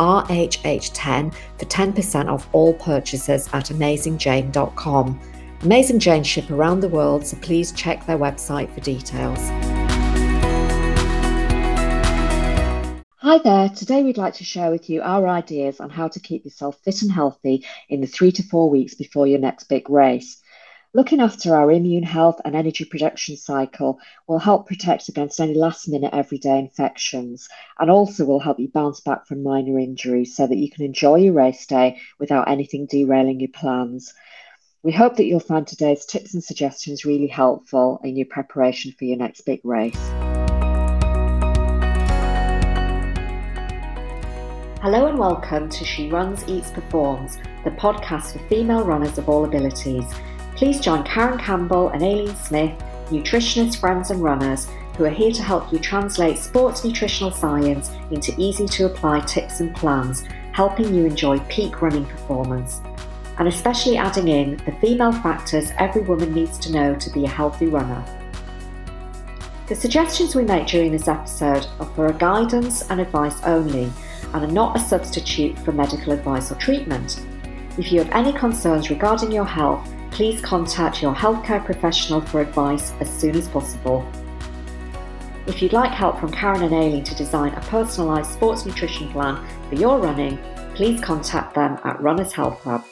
RHH10 for 10% off all purchases at AmazingJane.com. Amazing Jane ship around the world, so please check their website for details. Hi there, today we'd like to share with you our ideas on how to keep yourself fit and healthy in the three to four weeks before your next big race. Looking after our immune health and energy production cycle will help protect against any last minute everyday infections and also will help you bounce back from minor injuries so that you can enjoy your race day without anything derailing your plans. We hope that you'll find today's tips and suggestions really helpful in your preparation for your next big race. Hello and welcome to She Runs, Eats, Performs, the podcast for female runners of all abilities. Please join Karen Campbell and Aileen Smith, nutritionists, friends, and runners, who are here to help you translate sports nutritional science into easy to apply tips and plans, helping you enjoy peak running performance. And especially adding in the female factors every woman needs to know to be a healthy runner. The suggestions we make during this episode are for guidance and advice only and are not a substitute for medical advice or treatment. If you have any concerns regarding your health, please contact your healthcare professional for advice as soon as possible. If you'd like help from Karen and Aileen to design a personalised sports nutrition plan for your running, please contact them at Runners Health Hub.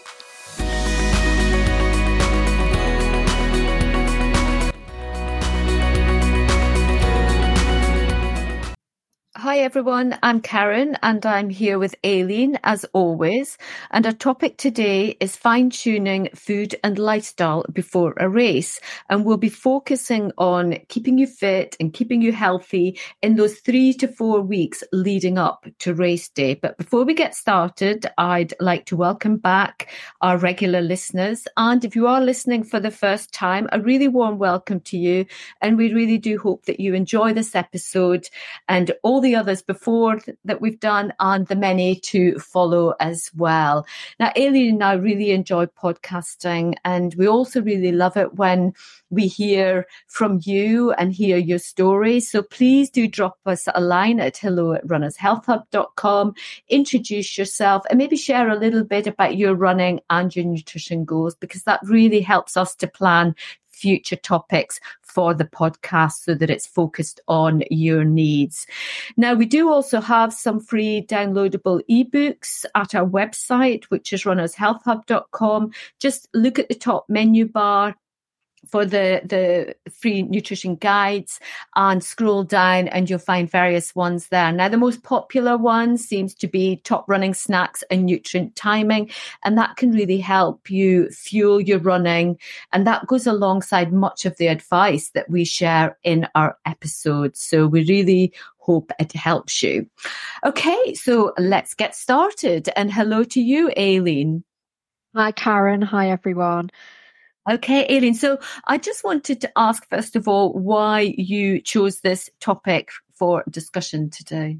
Everyone, I'm Karen and I'm here with Aileen as always. And our topic today is fine tuning food and lifestyle before a race. And we'll be focusing on keeping you fit and keeping you healthy in those three to four weeks leading up to race day. But before we get started, I'd like to welcome back our regular listeners. And if you are listening for the first time, a really warm welcome to you. And we really do hope that you enjoy this episode and all the others before that we've done and the many to follow as well. Now, Aileen and I really enjoy podcasting and we also really love it when we hear from you and hear your stories. So please do drop us a line at hello at runnershealthhub.com, introduce yourself and maybe share a little bit about your running and your nutrition goals because that really helps us to plan future topics for the podcast so that it's focused on your needs. Now, we do also have some free downloadable ebooks at our website, which is runnershealthhub.com. Just look at the top menu bar, for the the free nutrition guides and scroll down and you'll find various ones there. Now the most popular one seems to be top running snacks and nutrient timing and that can really help you fuel your running and that goes alongside much of the advice that we share in our episodes. So we really hope it helps you. Okay so let's get started and hello to you aileen. Hi karen. Hi everyone Okay, Aileen. So I just wanted to ask, first of all, why you chose this topic for discussion today.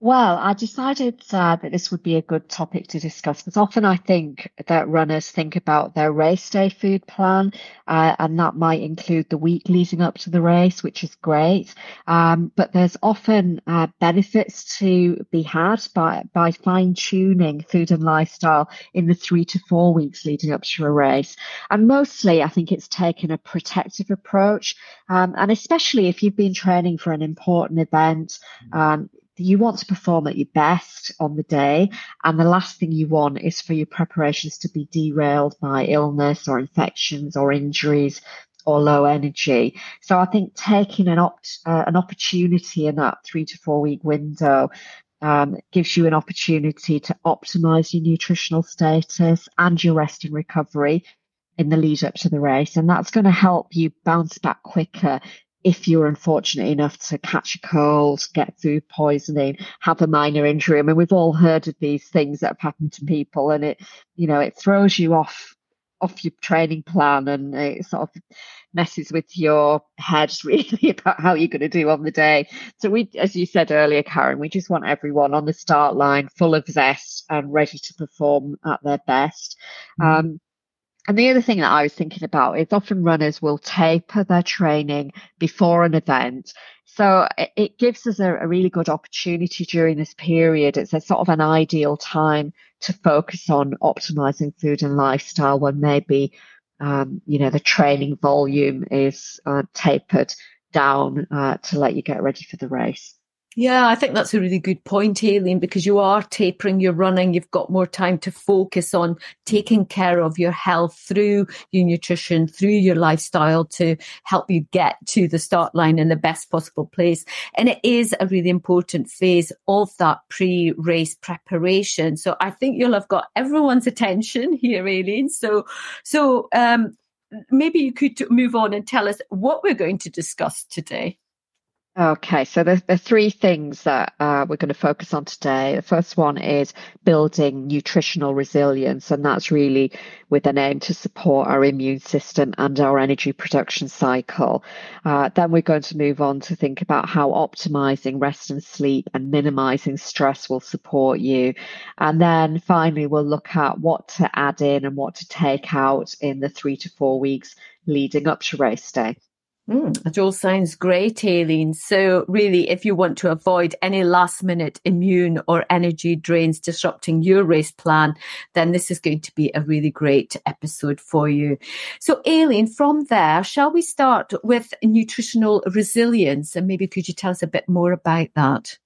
Well, I decided uh, that this would be a good topic to discuss because often I think that runners think about their race day food plan, uh, and that might include the week leading up to the race, which is great. Um, but there's often uh, benefits to be had by by fine tuning food and lifestyle in the three to four weeks leading up to a race. And mostly, I think it's taken a protective approach, um, and especially if you've been training for an important event. Um, you want to perform at your best on the day. And the last thing you want is for your preparations to be derailed by illness or infections or injuries or low energy. So I think taking an uh, an opportunity in that three to four week window um, gives you an opportunity to optimize your nutritional status and your rest and recovery in the lead up to the race. And that's going to help you bounce back quicker if you're unfortunate enough to catch a cold, get food poisoning, have a minor injury. I mean, we've all heard of these things that have happened to people and it, you know, it throws you off off your training plan and it sort of messes with your head really about how you're going to do on the day. So we, as you said earlier, Karen, we just want everyone on the start line full of zest and ready to perform at their best. Mm-hmm. Um, and the other thing that I was thinking about is often runners will taper their training before an event. So it, gives us a, a, really good opportunity during this period. It's a sort of an ideal time to focus on optimizing food and lifestyle when maybe, um, you know, the training volume is uh, tapered down uh, to let you get ready for the race. Yeah, I think that's a really good point, Aileen, because you are tapering your running. You've got more time to focus on taking care of your health through your nutrition, through your lifestyle to help you get to the start line in the best possible place. And it is a really important phase of that pre race preparation. So I think you'll have got everyone's attention here, Aileen. So, so, um, maybe you could move on and tell us what we're going to discuss today. Okay, so the, the three things that uh, we're going to focus on today. The first one is building nutritional resilience, and that's really with an aim to support our immune system and our energy production cycle. Uh, then we're going to move on to think about how optimizing rest and sleep and minimizing stress will support you. And then finally, we'll look at what to add in and what to take out in the three to four weeks leading up to race day. Mm, it all sounds great, Aileen. So, really, if you want to avoid any last minute immune or energy drains disrupting your race plan, then this is going to be a really great episode for you. So, Aileen, from there, shall we start with nutritional resilience? And maybe could you tell us a bit more about that?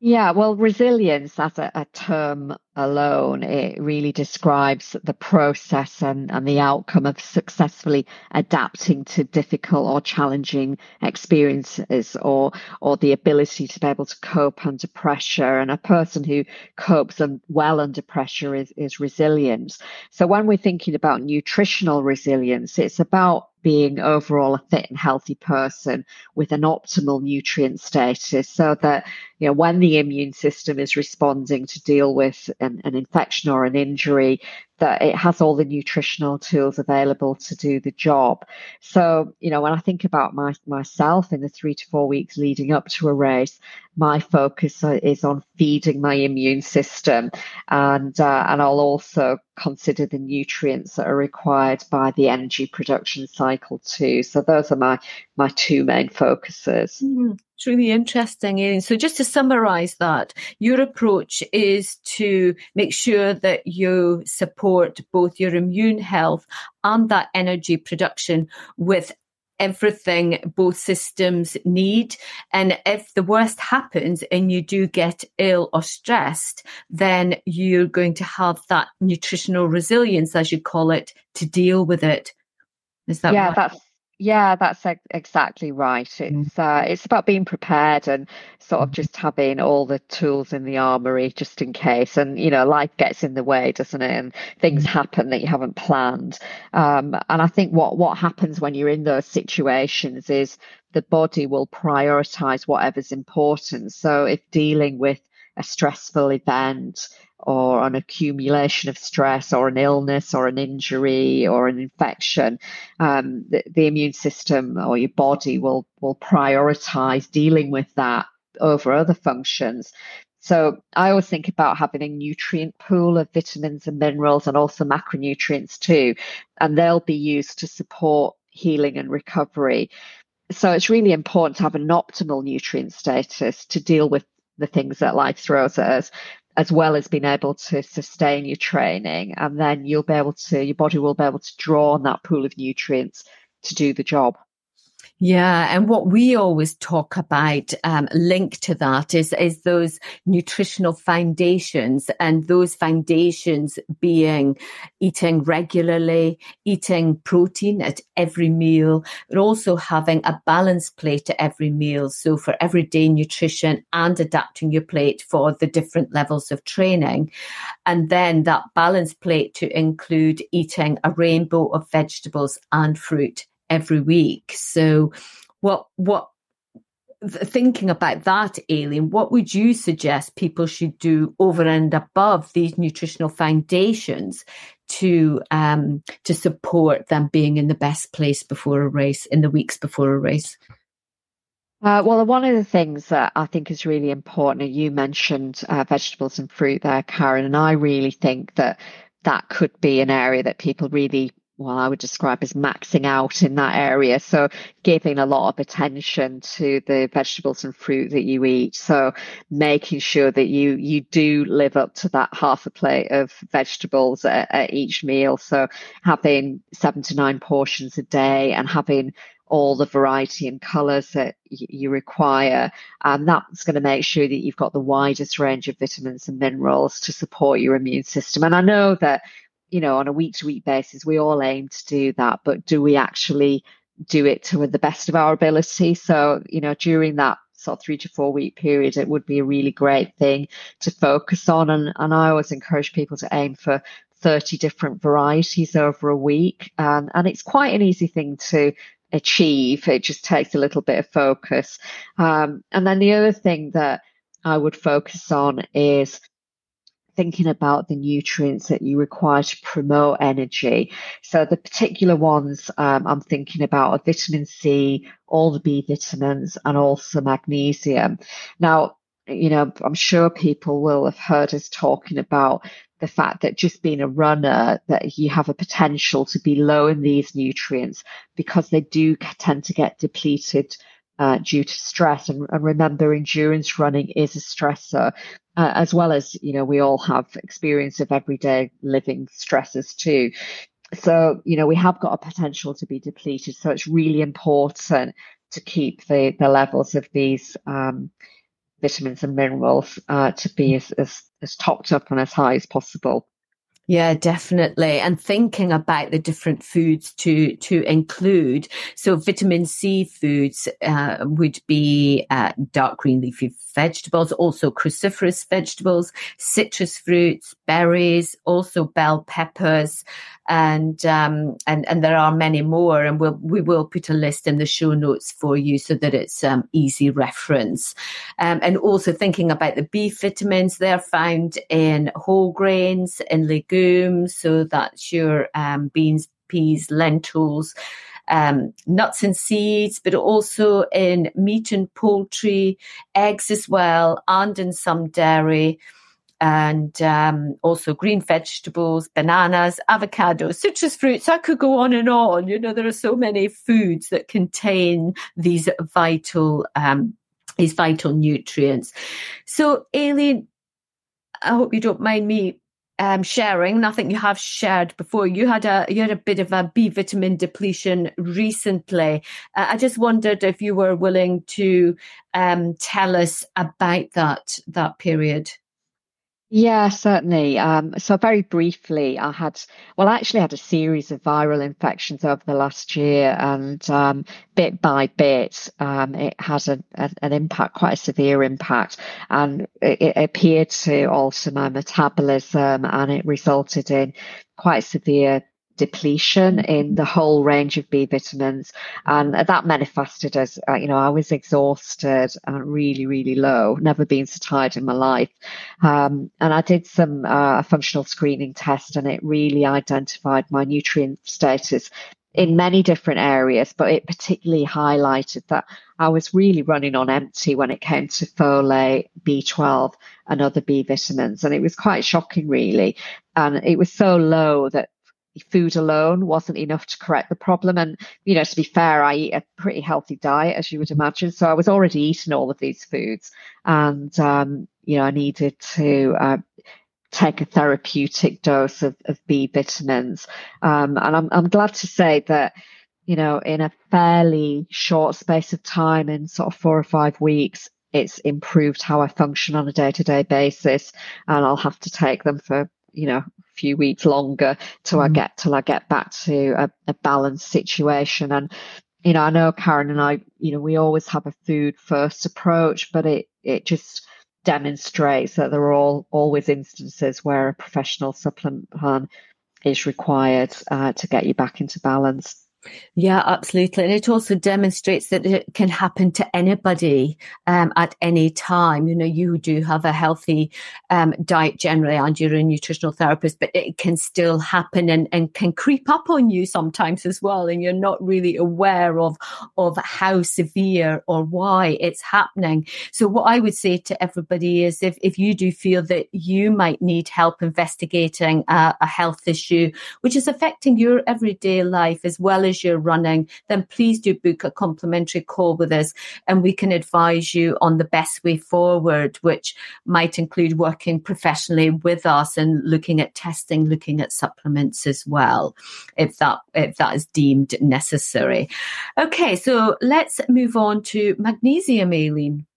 Yeah, well, resilience as a, a, term alone, it really describes the process and, and the outcome of successfully adapting to difficult or challenging experiences or or the ability to be able to cope under pressure. And a person who copes well under pressure is, is resilient. So when we're thinking about nutritional resilience, it's about being overall a fit and healthy person with an optimal nutrient status so that you know when the immune system is responding to deal with an, an infection or an injury that it has all the nutritional tools available to do the job. So, you know, when I think about my, myself in the three to four weeks leading up to a race, my focus is on feeding my immune system, and uh, and I'll also consider the nutrients that are required by the energy production cycle too. So those are my my two main focuses. Mm-hmm. It's really interesting. So just to summarize that, your approach is to make sure that you support both your immune health and that energy production with everything both systems need. And if the worst happens and you do get ill or stressed, then you're going to have that nutritional resilience, as you call it, to deal with it. Is that yeah, right? that's yeah, that's exactly right. Mm. It's uh, it's about being prepared and sort of mm. just having all the tools in the armory just in case. And you know, life gets in the way, doesn't it? And things mm. happen that you haven't planned. Um, and I think what what happens when you're in those situations is the body will prioritize whatever's important. So if dealing with a stressful event or an accumulation of stress or an illness or an injury or an infection, um, the, the immune system or your body will, will prioritize dealing with that over other functions. So I always think about having a nutrient pool of vitamins and minerals and also macronutrients too, and they'll be used to support healing and recovery. So it's really important to have an optimal nutrient status to deal with the things that life throws at us as well as being able to sustain your training. And then you'll be able to, your body will be able to draw on that pool of nutrients to do the job. Yeah, and what we always talk about, um, linked to that, is is those nutritional foundations, and those foundations being eating regularly, eating protein at every meal, but also having a balanced plate at every meal. So for everyday nutrition and adapting your plate for the different levels of training, and then that balanced plate to include eating a rainbow of vegetables and fruit every week. So what what thinking about that, Aileen, what would you suggest people should do over and above these nutritional foundations to um, to support them being in the best place before a race in the weeks before a race? Uh, well, one of the things that I think is really important, and you mentioned uh, vegetables and fruit there, Karen, and I really think that that could be an area that people really well, I would describe as maxing out in that area. So giving a lot of attention to the vegetables and fruit that you eat. So making sure that you, you do live up to that half a plate of vegetables at, at each meal. So having seven to nine portions a day and having all the variety and colours that you require. And that's going to make sure that you've got the widest range of vitamins and minerals to support your immune system. And I know that you know, on a week to week basis, we all aim to do that, but do we actually do it to the best of our ability? So, you know, during that sort of three to four week period, it would be a really great thing to focus on. And, and I always encourage people to aim for 30 different varieties over a week. Um, and it's quite an easy thing to achieve. It just takes a little bit of focus. Um, and then the other thing that I would focus on is thinking about the nutrients that you require to promote energy. So the particular ones um, I'm thinking about are vitamin C, all the B vitamins, and also magnesium. Now, you know, I'm sure people will have heard us talking about the fact that just being a runner, that you have a potential to be low in these nutrients because they do tend to get depleted uh, due to stress. And, and, remember, endurance running is a stressor, uh, as well as, you know, we all have experience of everyday living stresses too. So, you know, we have got a potential to be depleted. So it's really important to keep the, the levels of these um, vitamins and minerals uh, to be as, as, as topped up and as high as possible. Yeah, definitely. And thinking about the different foods to, to include. So vitamin C foods, uh, would be, uh, dark green leafy vegetables, also cruciferous vegetables, citrus fruits, berries, also bell peppers, and um, and and there are many more, and we'll we will put a list in the show notes for you so that it's um, easy reference. Um, and also thinking about the B vitamins, they're found in whole grains, in legumes, so that's your um, beans, peas, lentils. Um, nuts and seeds, but also in meat and poultry, eggs as well, and in some dairy and um, also green vegetables, bananas, avocados, citrus fruits. I could go on and on. You know, there are so many foods that contain these vital um, these vital nutrients. So, Aileen, I hope you don't mind me um, sharing. Nothing you have shared before. You had a you had a bit of a B vitamin depletion recently. Uh, I just wondered if you were willing to um, tell us about that that period. Yeah, certainly. Um, so very briefly, I had, well, I actually had a series of viral infections over the last year and, um, bit by bit, um, it had a, a, an impact, quite a severe impact and it, it appeared to alter my metabolism and it resulted in quite severe depletion in the whole range of B vitamins. And that manifested as, uh, you know, I was exhausted and really, really low, never been so tired in my life. Um, and I did some uh, functional screening test and it really identified my nutrient status in many different areas, but it particularly highlighted that I was really running on empty when it came to folate, B12, and other B vitamins. And it was quite shocking, really. And it was so low that food alone wasn't enough to correct the problem. And, you know, to be fair, I eat a pretty healthy diet, as you would imagine. So I was already eating all of these foods. And, um, you know, I needed to, uh, take a therapeutic dose of, of B vitamins. Um, and I'm, I'm glad to say that, you know, in a fairly short space of time, in sort of four or five weeks, it's improved how I function on a day to day basis. And I'll have to take them for you know, a few weeks longer till. I get till I get back to a, a balanced situation. And you know, I know Karen and I, you know, we always have a food first approach, but it it just demonstrates that there are all always instances where a professional supplement plan is required uh, to get you back into balance. Yeah, absolutely. And it also demonstrates that it can happen to anybody um, at any time. You know, you do have a healthy um, diet generally and you're a nutritional therapist, but it can still happen and, and can creep up on you sometimes as well. And you're not really aware of, of how severe or why it's happening. So what I would say to everybody is if, if you do feel that you might need help investigating a, a health issue, which is affecting your everyday life as well as your running, then please do book a complimentary call with us and we can advise you on the best way forward, which might include working professionally with us and looking at testing, looking at supplements as well, if that if that is deemed necessary. Okay, so let's move on to magnesium, Aileen.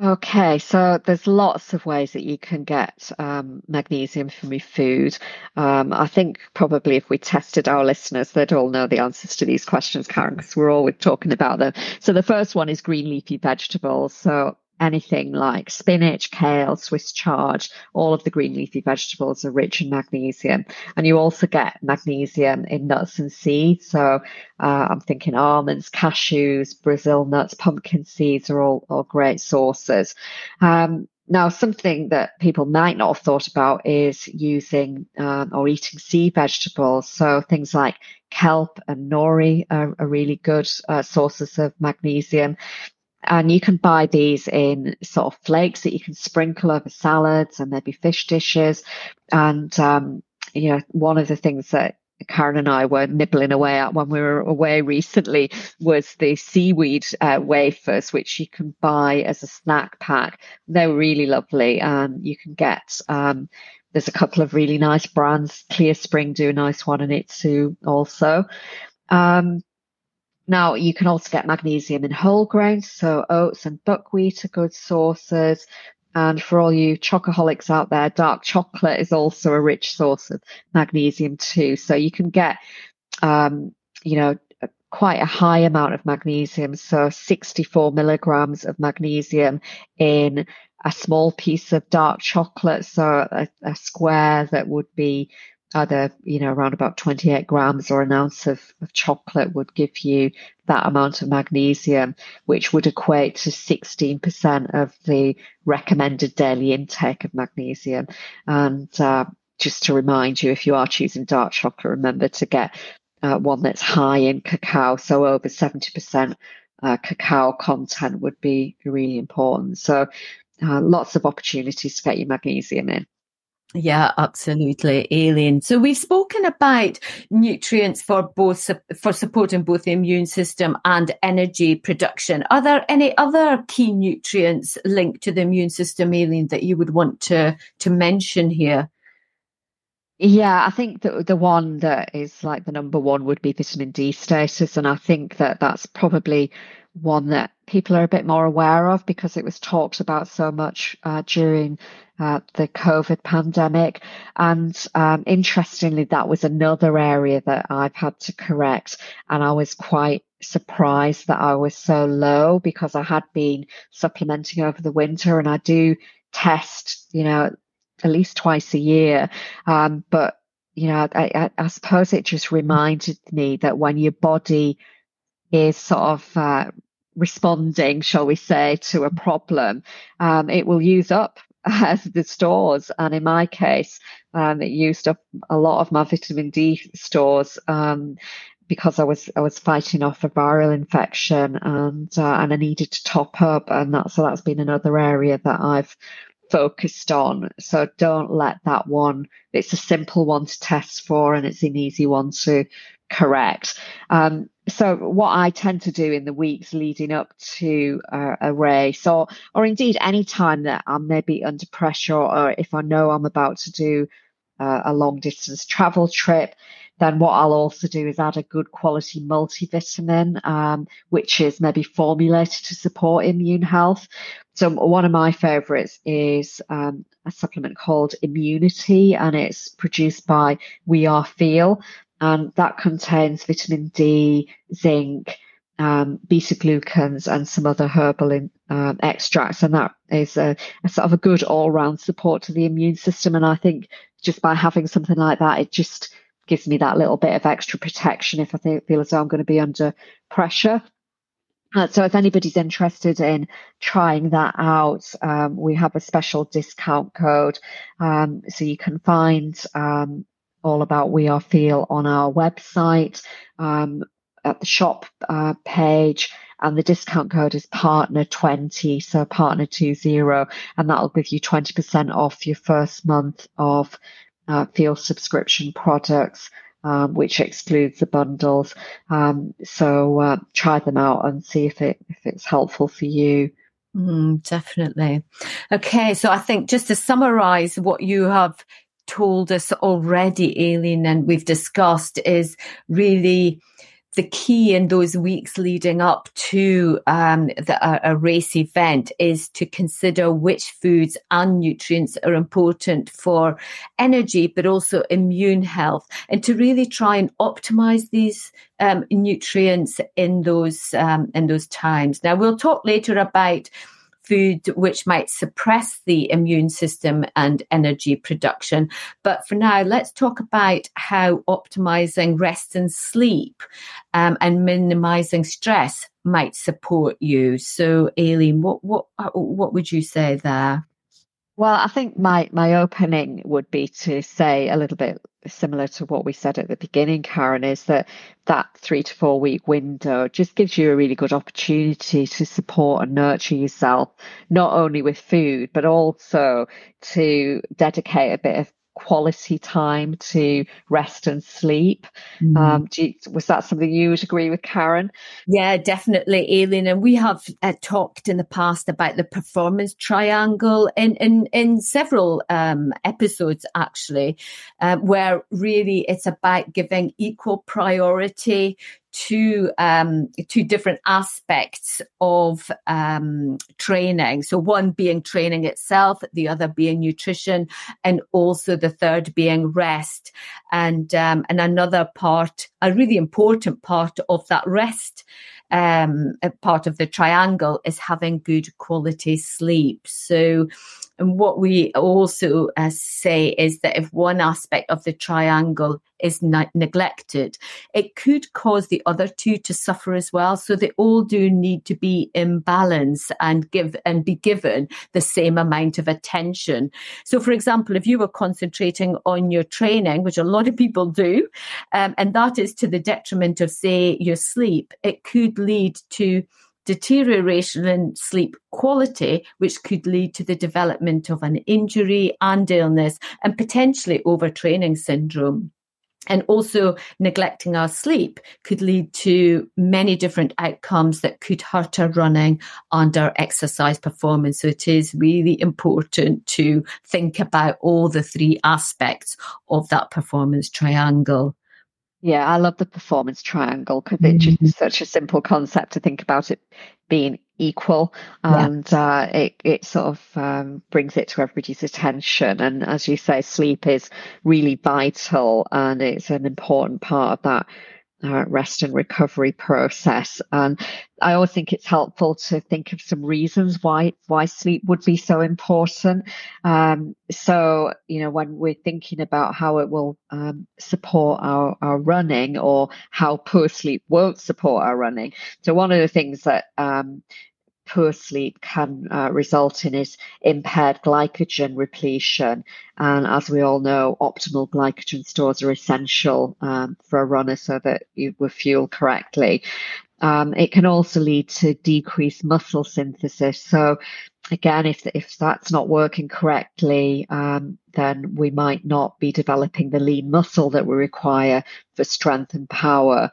Okay, so there's lots of ways that you can get um, magnesium from your food. Um, I think probably if we tested our listeners, they'd all know the answers to these questions, Karen, because we're always talking about them. So the first one is green leafy vegetables. So anything like spinach, kale, Swiss chard, all of the green leafy vegetables are rich in magnesium. And you also get magnesium in nuts and seeds. So uh, I'm thinking almonds, cashews, Brazil nuts, pumpkin seeds are all, all great sources. Um, now, something that people might not have thought about is using um, or eating sea vegetables. So things like kelp and nori are, are really good uh, sources of magnesium. And you can buy these in sort of flakes that you can sprinkle over salads and maybe fish dishes. And, um, you know, one of the things that Karen and I were nibbling away at when we were away recently was the seaweed uh, wafers, which you can buy as a snack pack. They're really lovely, and you can get. Um, there's a couple of really nice brands. Clearspring do a nice one, and Itsu also. Um, now, you can also get magnesium in whole grains, so oats and buckwheat are good sources. And for all you chocoholics out there, dark chocolate is also a rich source of magnesium too. So you can get, um, you know, quite a high amount of magnesium. So 64 milligrams of magnesium in a small piece of dark chocolate. So a, a square that would be either, you know, around about 28 grams or an ounce of, of chocolate would give you that amount of magnesium, which would equate to 16% of the recommended daily intake of magnesium. And uh, just to remind you, if you are choosing dark chocolate, remember to get uh, one that's high in cacao. So over 70% uh, cacao content would be really important. So uh, lots of opportunities to get your magnesium in. Yeah, absolutely, Aileen. So we've spoken about nutrients for both for supporting both the immune system and energy production. Are there any other key nutrients linked to the immune system, Aileen, that you would want to to mention here? Yeah, I think that the one that is like the number one would be vitamin D status, and I think that that's probably one that people are a bit more aware of because it was talked about so much uh, during uh, the COVID pandemic. And um, interestingly, that was another area that I've had to correct. And I was quite surprised that I was so low because I had been supplementing over the winter and I do test, you know, at least twice a year. Um, but, you know, I, I, I, suppose it just reminded me that when your body is sort of uh, responding, shall we say, to a problem, um, it will use up the stores. And in my case, um, it used up a lot of my vitamin D stores. Um, because I was I was fighting off a viral infection and uh, and I needed to top up and that so that's been another area that I've focused on. So don't let that one. It's a simple one to test for and it's an easy one to correct. Um, so what I tend to do in the weeks leading up to uh, a race or, or indeed any time that I'm maybe under pressure or if I know I'm about to do uh, a long distance travel trip, then what I'll also do is add a good quality multivitamin, um, which is maybe formulated to support immune health. So one of my favorites is um, a supplement called Immunity, and it's produced by We Are Feel and that contains vitamin D, zinc, um, beta glucans, and some other herbal in, um, extracts, and that is a, a, sort of a good all-round support to the immune system. And I think just by having something like that, it just gives me that little bit of extra protection if I think, feel as though I'm going to be under pressure. Uh, so if anybody's interested in trying that out, um, we have a special discount code. Um, so you can find um, all about We Are Feel on our website um, at the shop uh, page. And the discount code is partner 20, so partner 20, and that'll give you 20% off your first month of uh, Feel subscription products um, which excludes the bundles. Um, so uh, try them out and see if it if it's helpful for you. Mm, definitely. Okay, so I think just to summarize what you have told us already, Aileen, and we've discussed is really the key in those weeks leading up to um, the, a, a, race event is to consider which foods and nutrients are important for energy, but also immune health, and to really try and optimize these um, nutrients in those um, in those times. Now we'll talk later about food which might suppress the immune system and energy production. But for now, let's talk about how optimizing rest and sleep um, and minimizing stress might support you. So, Aileen, what what what would you say there? Well, I think my, my opening would be to say a little bit similar to what we said at the beginning, Karen, is that that three to four week window just gives you a really good opportunity to support and nurture yourself, not only with food, but also to dedicate a bit of quality time to rest and sleep. Mm. Um, you, was that something you would agree with, Karen? Yeah, definitely, Aileen. And we have uh, talked in the past about the performance triangle in in in several um, episodes, actually, uh, where really it's about giving equal priority two um, two different aspects of um, training. So one being training itself, the other being nutrition, and also the third being rest. And um, and another part, a really important part of that rest um, part of the triangle is having good quality sleep. So and what we also uh, say is that if one aspect of the triangle is ne- neglected, it could cause the other two to suffer as well. So they all do need to be in balance and give and be given the same amount of attention. So, for example, if you were concentrating on your training, which a lot of people do, um, and that is to the detriment of, say, your sleep, it could lead to deterioration in sleep quality, which could lead to the development of an injury and illness and potentially overtraining syndrome. And also neglecting our sleep could lead to many different outcomes that could hurt our running and our exercise performance. So it is really important to think about all the three aspects of that performance triangle. Yeah, I love the performance triangle because it's just mm-hmm. such a simple concept to think about it being equal and yeah. uh, it, it sort of um, brings it to everybody's attention. And as you say, sleep is really vital and it's an important part of that uh, rest and recovery process. And I always think it's helpful to think of some reasons why why sleep would be so important. Um, so you know when we're thinking about how it will um, support our our running or how poor sleep won't support our running. So one of the things that um, poor sleep can uh, result in is impaired glycogen repletion. And as we all know, optimal glycogen stores are essential um, for a runner so that you will fuel correctly. Um, it can also lead to decreased muscle synthesis. So again, if if that's not working correctly, um, then we might not be developing the lean muscle that we require for strength and power.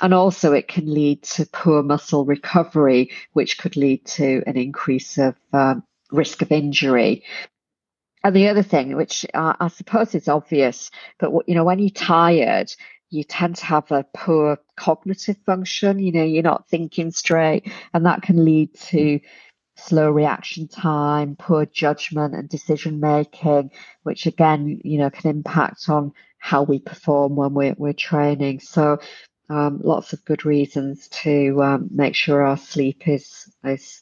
And also, it can lead to poor muscle recovery, which could lead to an increase of um, risk of injury. And the other thing, which uh, I suppose is obvious, but you know, when you're tired, you tend to have a poor cognitive function. You know, you're not thinking straight, and that can lead to slow reaction time, poor judgment and decision making, which again, you know, can impact on how we perform when we're, we're training. So um, lots of good reasons to um, make sure our sleep is is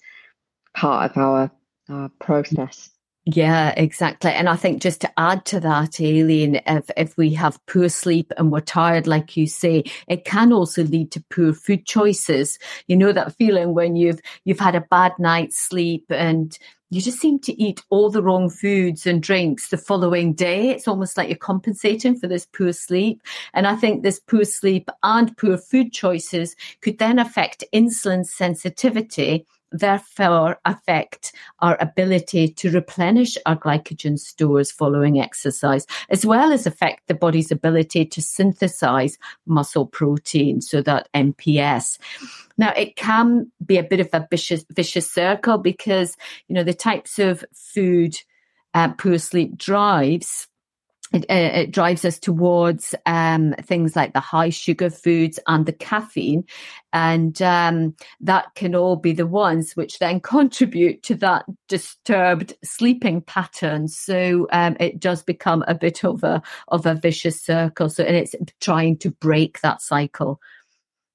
part of our uh, process. Yeah, exactly. And I think just to add to that, Aileen, if, if we have poor sleep and we're tired, like you say, it can also lead to poor food choices. You know, that feeling when you've, you've had a bad night's sleep and you just seem to eat all the wrong foods and drinks the following day. It's almost like you're compensating for this poor sleep. And I think this poor sleep and poor food choices could then affect insulin sensitivity therefore affect our ability to replenish our glycogen stores following exercise, as well as affect the body's ability to synthesize muscle protein, so that MPS. Now, it can be a bit of a vicious, vicious circle because, you know, the types of food uh, poor sleep drives it, uh, it, drives us towards um, things like the high sugar foods and the caffeine. And um, that can all be the ones which then contribute to that disturbed sleeping pattern. So um, it does become a bit of a, of a vicious circle. So, and it's trying to break that cycle.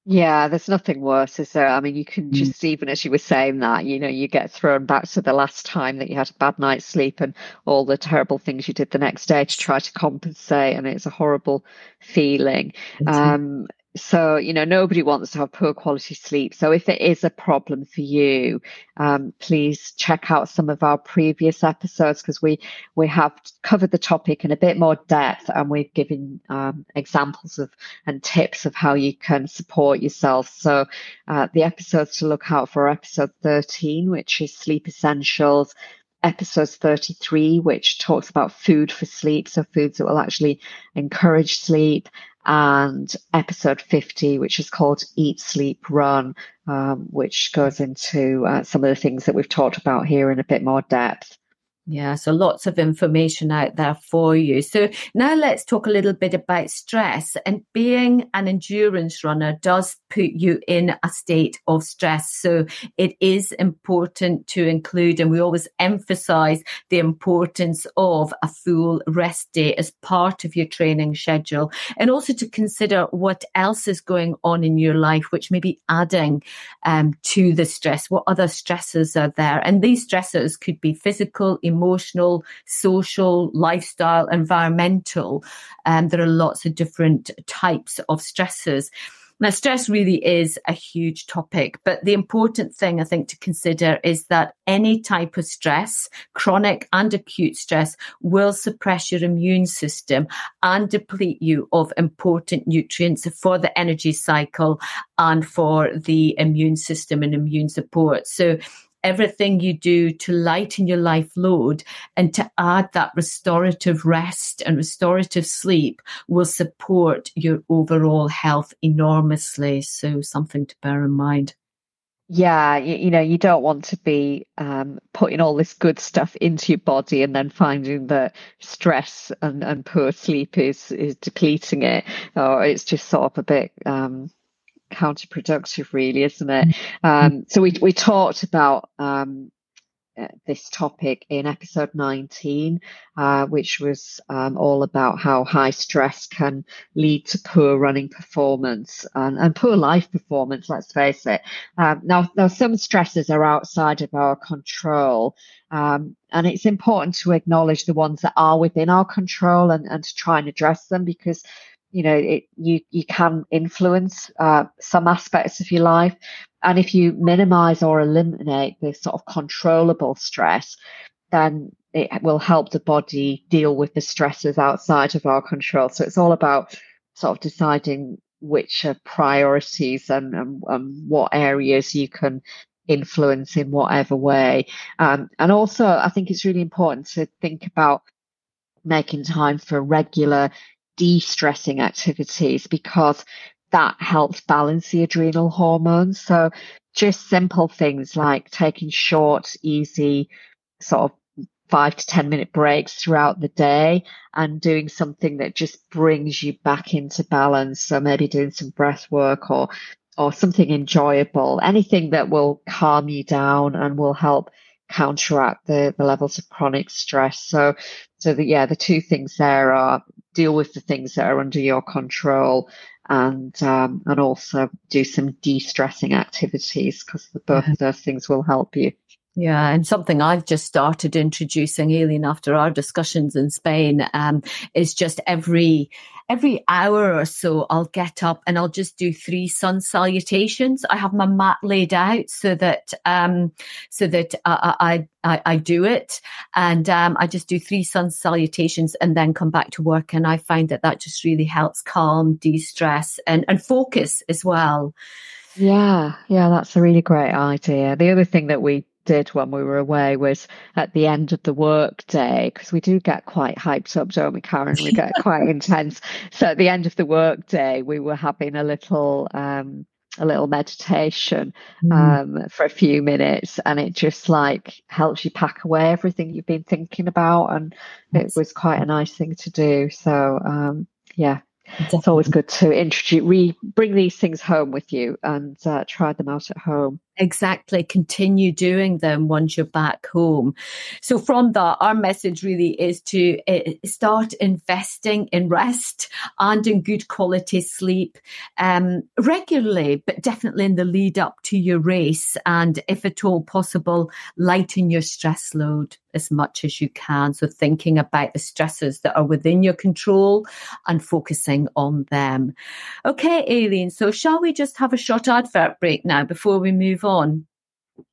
Yeah, there's nothing worse, is there? I mean, you can mm. just, mm. even as you were saying that, you know, you get thrown back to the last time that you had a bad night's sleep and all the terrible things you did the next day to try to compensate. And it's a horrible feeling. Um, so you know nobody wants to have poor quality sleep so if it is a problem for you um, please check out some of our previous episodes because we we have covered the topic in a bit more depth and we've given um, examples of and tips of how you can support yourself so uh, the episodes to look out for episode 13 which is sleep essentials episode 33, which talks about food for sleep. So foods that will actually encourage sleep and episode 50, which is called Eat, Sleep, Run, um, which goes into uh, some of the things that we've talked about here in a bit more depth. Yeah, so lots of information out there for you. So now let's talk a little bit about stress. And being an endurance runner does put you in a state of stress. So it is important to include, and we always emphasize the importance of a full rest day as part of your training schedule. And also to consider what else is going on in your life, which may be adding um, to the stress. What other stresses are there? And these stresses could be physical, emotional, social, lifestyle, environmental. Um, there are lots of different types of stresses. Now, stress really is a huge topic, but the important thing I think to consider is that any type of stress, chronic and acute stress, will suppress your immune system and deplete you of important nutrients for the energy cycle and for the immune system and immune support. So everything you do to lighten your life load and to add that restorative rest and restorative sleep will support your overall health enormously. So, something to bear in mind. Yeah, you, you know, you don't want to be um, putting all this good stuff into your body and then finding that stress and, and poor sleep is is depleting it, or it's just sort of a bit um, counterproductive, really, isn't it? Mm-hmm. Um, so we we talked about um, uh, this topic in episode 19, uh, which was um, all about how high stress can lead to poor running performance and, and poor life performance. Let's face it. Um, now, now some stresses are outside of our control. Um, and it's important to acknowledge the ones that are within our control and, and to try and address them because you know, it, you, you can influence uh, some aspects of your life. And if you minimize or eliminate the sort of controllable stress, then it will help the body deal with the stresses outside of our control. So it's all about sort of deciding which are priorities and, and, and what areas you can influence in whatever way. Um, and also, I think it's really important to think about making time for regular de-stressing activities because that helps balance the adrenal hormones. So just simple things like taking short, easy, sort of five to 10 minute breaks throughout the day and doing something that just brings you back into balance. So maybe doing some breath work or, or something enjoyable, anything that will calm you down and will help counteract the, the levels of chronic stress. So, so the, yeah, the two things there are deal with the things that are under your control and, um, and also do some de-stressing activities because both of those things will help you. Yeah, and something I've just started introducing, Aileen, after our discussions in Spain, um, is just every every hour or so I'll get up and I'll just do three sun salutations. I have my mat laid out so that um, so that I, I, I do it, and um, I just do three sun salutations and then come back to work. And I find that that just really helps calm, de stress, and and focus as well. Yeah, yeah, that's a really great idea. The other thing that we did when we were away was at the end of the work day, because we do get quite hyped up, don't we, Karen? We get quite intense. So at the end of the work day, we were having a little um, a little meditation mm. um, for a few minutes and it just like helps you pack away everything you've been thinking about and it was quite a nice thing to do so um, yeah Definitely. It's always good to introduce, re bring these things home with you and uh, try them out at home. Exactly. Continue doing them once you're back home. So from that, our message really is to uh, start investing in rest and in good quality sleep um, regularly, but definitely in the lead up to your race. And if at all possible, lighten your stress load as much as you can. So thinking about the stresses that are within your control and focusing on them. Okay, Aileen. So shall we just have a short advert break now before we move on?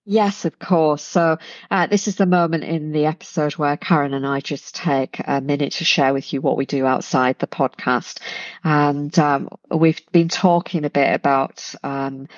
Yes, of course. So, uh, this is the moment in the episode where Karen and I just take a minute to share with you what we do outside the podcast. And um, we've been talking a bit about, um,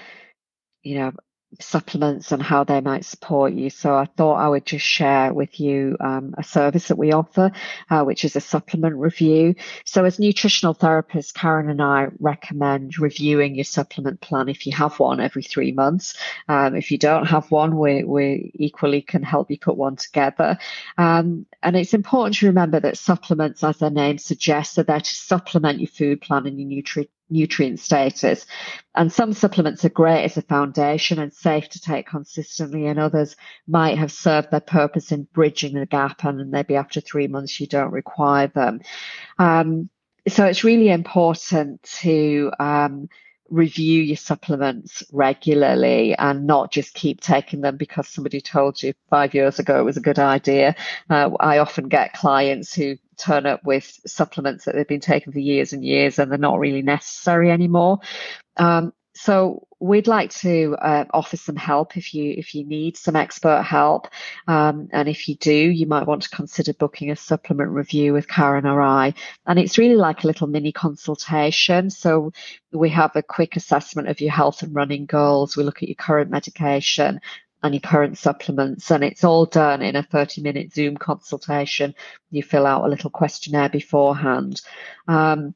you know, supplements and how they might support you. So I thought I would just share with you um, a service that we offer, uh, which is a supplement review. So as nutritional therapists, Karen and I recommend reviewing your supplement plan if you have one every three months. Um, if you don't have one, we, we equally can help you put one together. Um, and it's important to remember that supplements, as their name suggests, are there to supplement your food plan and your nutrient nutrient status. And some supplements are great as a foundation and safe to take consistently, and others might have served their purpose in bridging the gap, and maybe after three months you don't require them. Um, so it's really important to um, review your supplements regularly and not just keep taking them because somebody told you five years ago it was a good idea. Uh, I often get clients who turn up with supplements that they've been taking for years and years and they're not really necessary anymore. Um, so we'd like to uh, offer some help if you if you need some expert help, um, and if you do, you might want to consider booking a supplement review with Karen or I. And it's really like a little mini consultation. So we have a quick assessment of your health and running goals. We look at your current medication and your current supplements, and it's all done in a 30 minute Zoom consultation. You fill out a little questionnaire beforehand. Um,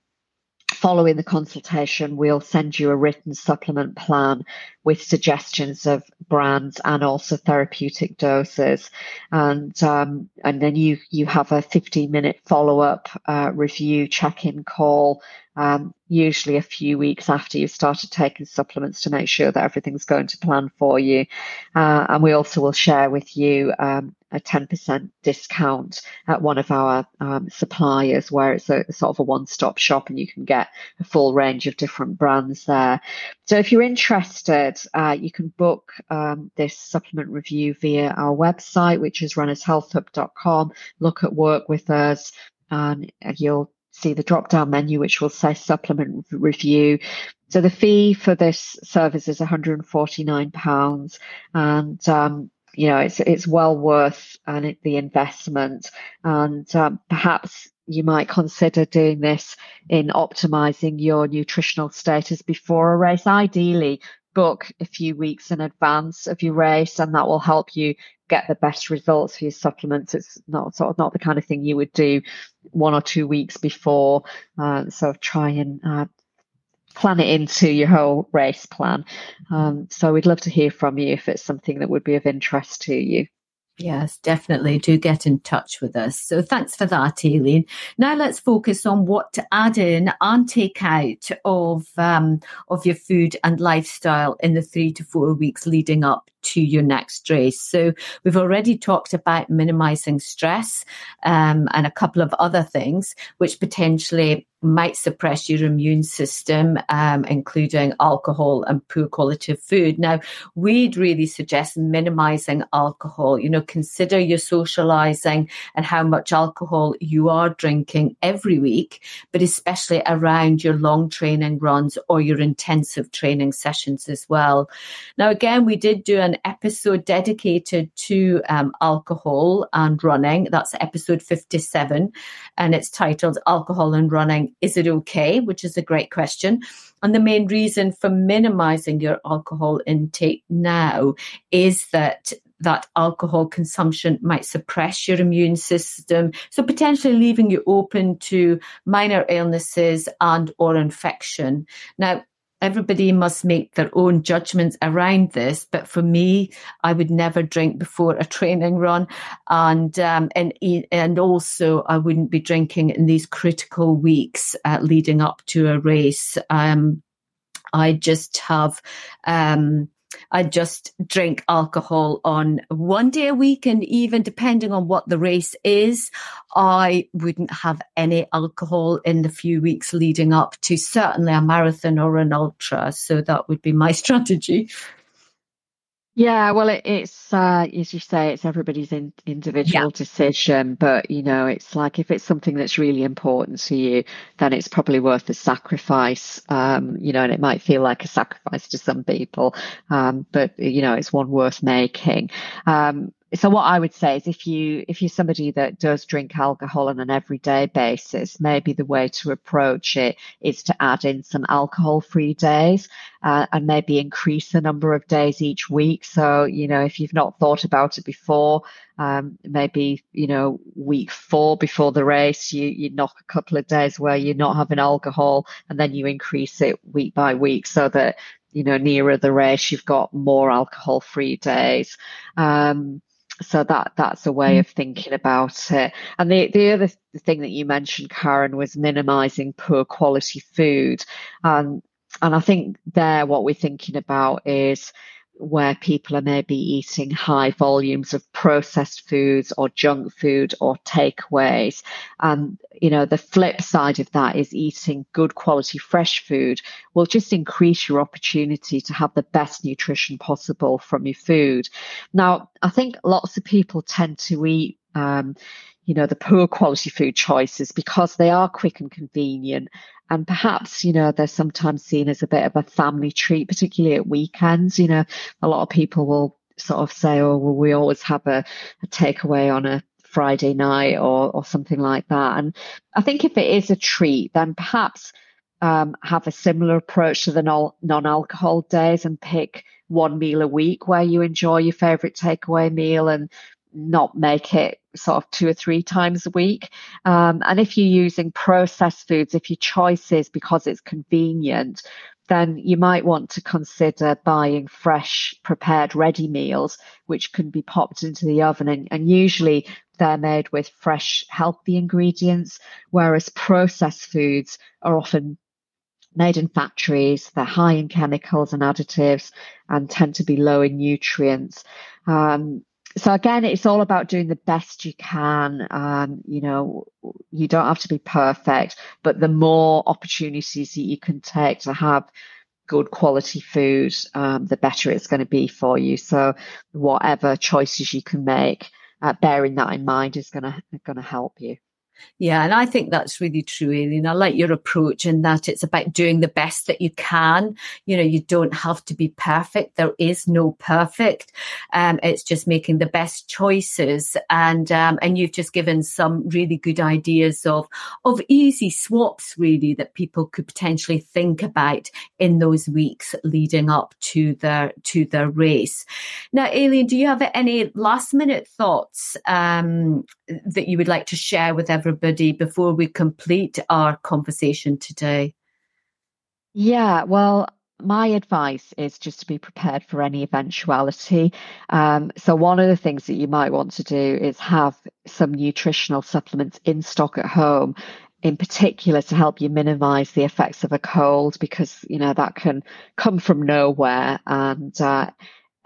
following the consultation, we'll send you a written supplement plan with suggestions of brands and also therapeutic doses. And, um, and then you, you have a 15 minute follow up, uh, review check in call, um, usually a few weeks after you've started taking supplements to make sure that everything's going to plan for you. Uh, and we also will share with you, um, a 10% discount at one of our um, suppliers where it's a, sort of a one-stop shop and you can get a full range of different brands there. So if you're interested, uh, you can book um, this supplement review via our website, which is runnershealthhub.com. Look at work with us and you'll see the drop down menu, which will say supplement review. So the fee for this service is £149 and um, you know, it's it's well worth and it, the investment. And um, perhaps you might consider doing this in optimizing your nutritional status before a race. Ideally, book a few weeks in advance of your race, and that will help you get the best results for your supplements. It's not sort of not the kind of thing you would do one or two weeks before. Uh, so try and uh, plan it into your whole race plan. Um, so we'd love to hear from you if it's something that would be of interest to you. Yes, definitely. Do get in touch with us. So thanks for that, Aileen. Now let's focus on what to add in and take out of um, of your food and lifestyle in the three to four weeks leading up to your next race. So we've already talked about minimizing stress um, and a couple of other things which potentially might suppress your immune system, um, including alcohol and poor quality of food. Now, we'd really suggest minimizing alcohol. You know, consider your socializing and how much alcohol you are drinking every week, but especially around your long training runs or your intensive training sessions as well. Now, again, we did do an episode dedicated to um, alcohol and running. That's episode 57, and it's titled Alcohol and Running is it okay? Which is a great question. And the main reason for minimizing your alcohol intake now is that that alcohol consumption might suppress your immune system so potentially leaving you open to minor illnesses and or infection now everybody must make their own judgments around this. But for me, I would never drink before a training run, and um, and and also I wouldn't be drinking in these critical weeks uh, leading up to a race. Um, I just have. Um, I just drink alcohol on one day a week. And even depending on what the race is, I wouldn't have any alcohol in the few weeks leading up to certainly a marathon or an ultra. So that would be my strategy. Yeah, well, it, it's uh, as you say, it's everybody's in, individual yeah. decision. But you know, it's like if it's something that's really important to you, then it's probably worth the sacrifice. Um, you know, and it might feel like a sacrifice to some people, um, but you know, it's one worth making. Um, so what I would say is if you if you're somebody that does drink alcohol on an everyday basis, maybe the way to approach it is to add in some alcohol free days uh, and maybe increase the number of days each week. So you know if you've not thought about it before, um, maybe you know week four before the race, you you knock a couple of days where you're not having alcohol, and then you increase it week by week so that you know nearer the race you've got more alcohol free days. Um, so that that's a way mm. of thinking about it. And the the other thing that you mentioned, Karen, was minimizing poor quality food. Um, and I think there what we're thinking about is where people are maybe eating high volumes of processed foods or junk food or takeaways. And, you know, the flip side of that is eating good quality fresh food will just increase your opportunity to have the best nutrition possible from your food. Now, I think lots of people tend to eat, um, you know, the poor quality food choices because they are quick and convenient. And perhaps, you know, they're sometimes seen as a bit of a family treat, particularly at weekends. You know, a lot of people will sort of say, oh, well, we always have a, a takeaway on a Friday night or, or something like that. And I think if it is a treat, then perhaps um, have a similar approach to the non alcohol days and pick one meal a week where you enjoy your favorite takeaway meal and not make it sort of two or three times a week. Um, and if you're using processed foods, if your choice is because it's convenient, then you might want to consider buying fresh prepared ready meals, which can be popped into the oven. And, and usually they're made with fresh, healthy ingredients, whereas processed foods are often made in factories. They're high in chemicals and additives and tend to be low in nutrients. Um, so again, it's all about doing the best you can. Um, you know, you don't have to be perfect, but the more opportunities that you can take to have good quality food, um, the better it's going to be for you. So whatever choices you can make, uh, bearing that in mind is going to going to help you. Yeah, and I think that's really true, Aileen. I like your approach in that it's about doing the best that you can. You know, you don't have to be perfect. There is no perfect. Um, it's just making the best choices. And um, and you've just given some really good ideas of of easy swaps, really, that people could potentially think about in those weeks leading up to their to their race. Now, Aileen, do you have any last minute thoughts um, that you would like to share with everybody before we complete our conversation today? Yeah, well, my advice is just to be prepared for any eventuality. Um, so, one of the things that you might want to do is have some nutritional supplements in stock at home, in particular to help you minimize the effects of a cold, because, you know, that can come from nowhere and uh,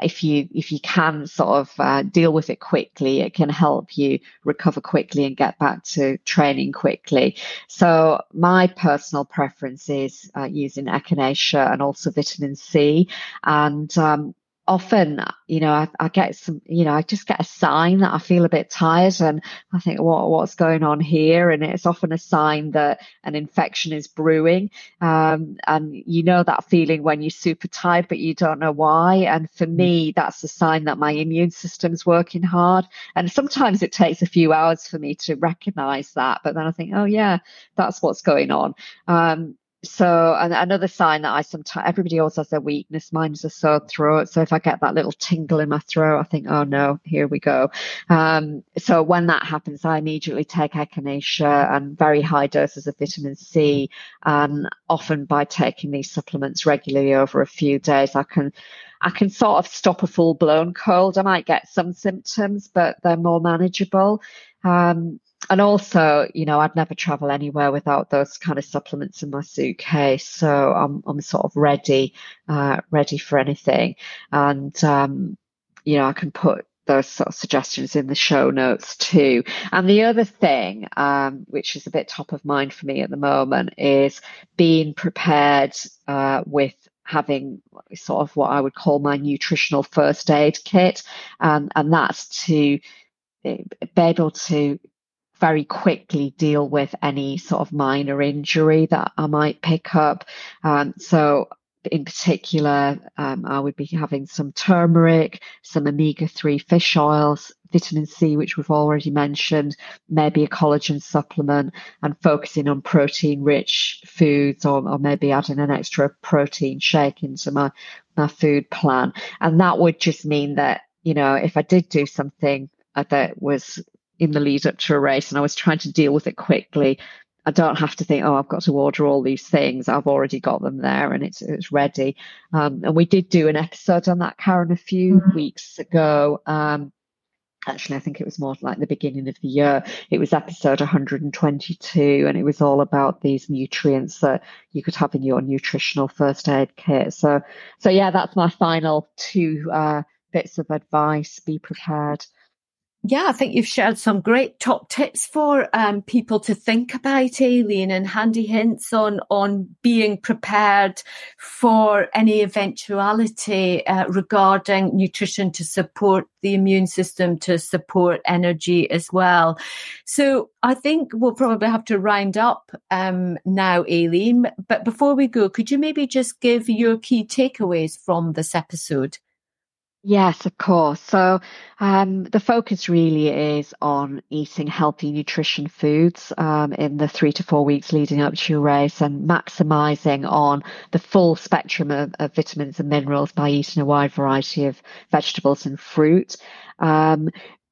if you if you can sort of uh, deal with it quickly, it can help you recover quickly and get back to training quickly. So my personal preference is uh, using echinacea and also vitamin C, and um, often, you know, I, I, get some, you know, I just get a sign that I feel a bit tired and I think, what, what's going on here? And it's often a sign that an infection is brewing. Um, and you know that feeling when you're super tired, but you don't know why. And for me, that's a sign that my immune system's working hard. And sometimes it takes a few hours for me to recognize that. But then I think, oh yeah, that's what's going on. Um, so and another sign that I sometimes everybody always has their weakness. Mine's a sore throat. So if I get that little tingle in my throat, I think, oh no, here we go. Um, so when that happens, I immediately take echinacea and very high doses of vitamin C. And often by taking these supplements regularly over a few days, I can I can sort of stop a full blown cold. I might get some symptoms, but they're more manageable. Um, and also, you know, I'd never travel anywhere without those kind of supplements in my suitcase. So I'm, I'm sort of ready, uh, ready for anything. And, um, you know, I can put those sort of suggestions in the show notes too. And the other thing, um, which is a bit top of mind for me at the moment, is being prepared uh, with having sort of what I would call my nutritional first aid kit, um, and that's to eh, be able to very quickly deal with any sort of minor injury that I might pick up. Um, so in particular, um, I would be having some turmeric, some omega 3 fish oils, vitamin C, which we've already mentioned, maybe a collagen supplement, and focusing on protein rich foods or, or maybe adding an extra protein shake into my, my food plan. And that would just mean that, you know, if I did do something that was in the lead up to a race and I was trying to deal with it quickly. I don't have to think, oh, I've got to order all these things. I've already got them there and it's it's ready. Um, and we did do an episode on that, Karen, a few mm-hmm. weeks ago. Um, actually, I think it was more like the beginning of the year. It was episode 122, and it was all about these nutrients that you could have in your nutritional first aid kit. So, so yeah, that's my final two uh, bits of advice. Be prepared. Yeah, I think you've shared some great top tips for um, people to think about, Aileen, and handy hints on on being prepared for any eventuality uh, regarding nutrition to support the immune system, to support energy as well. So I think we'll probably have to round up um, now, Aileen. But before we go, could you maybe just give your key takeaways from this episode? Yes, of course. So um, the focus really is on eating healthy nutrition foods um, in the three to four weeks leading up to your race and maximizing on the full spectrum of, of vitamins and minerals by eating a wide variety of vegetables and fruit. Um,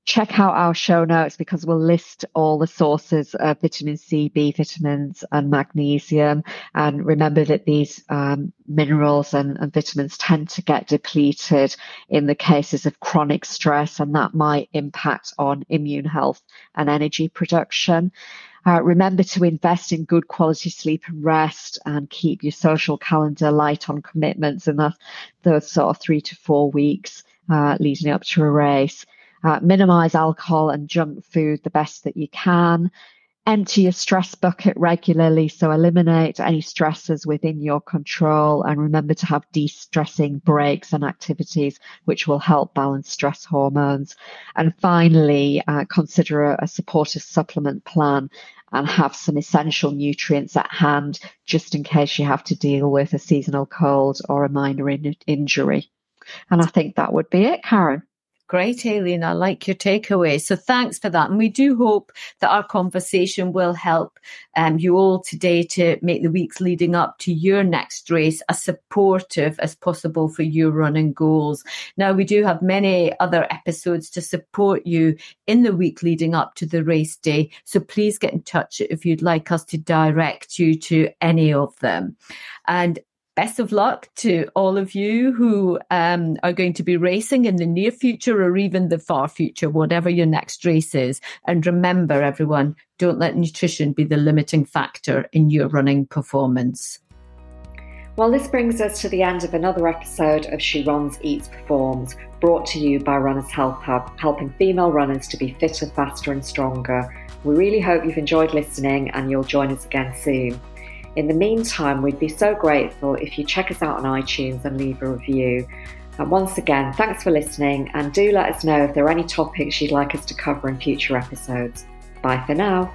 check out our show notes because we'll list all the sources of vitamin C, B vitamins, and magnesium. And remember that these um, minerals and, and, vitamins tend to get depleted in the cases of chronic stress, and that might impact on immune health and energy production. Uh, remember to invest in good quality sleep and rest and keep your social calendar light on commitments in the, those sort of three to four weeks uh, leading up to a race. Uh, minimize alcohol and junk food the best that you can. Empty your stress bucket regularly, so eliminate any stressors within your control and remember to have de stressing breaks and activities which will help balance stress hormones. And finally, uh, consider a, a supportive supplement plan and have some essential nutrients at hand just in case you have to deal with a seasonal cold or a minor in- injury. And I think that would be it, Karen. Great, Aileen. I like your takeaway. So thanks for that. And we do hope that our conversation will help um, you all today to make the weeks leading up to your next race as supportive as possible for your running goals. Now, we do have many other episodes to support you in the week leading up to the race day. So please get in touch if you'd like us to direct you to any of them. And best of luck to all of you who um, are going to be racing in the near future or even the far future, whatever your next race is. And remember, everyone, don't let nutrition be the limiting factor in your running performance. Well, this brings us to the end of another episode of She Runs, Eats, Performs, brought to you by Runners Health Hub, helping female runners to be fitter, faster, and stronger. We really hope you've enjoyed listening and you'll join us again soon. In the meantime, we'd be so grateful if you check us out on iTunes and leave a review. And once again, thanks for listening and do let us know if there are any topics you'd like us to cover in future episodes. Bye for now.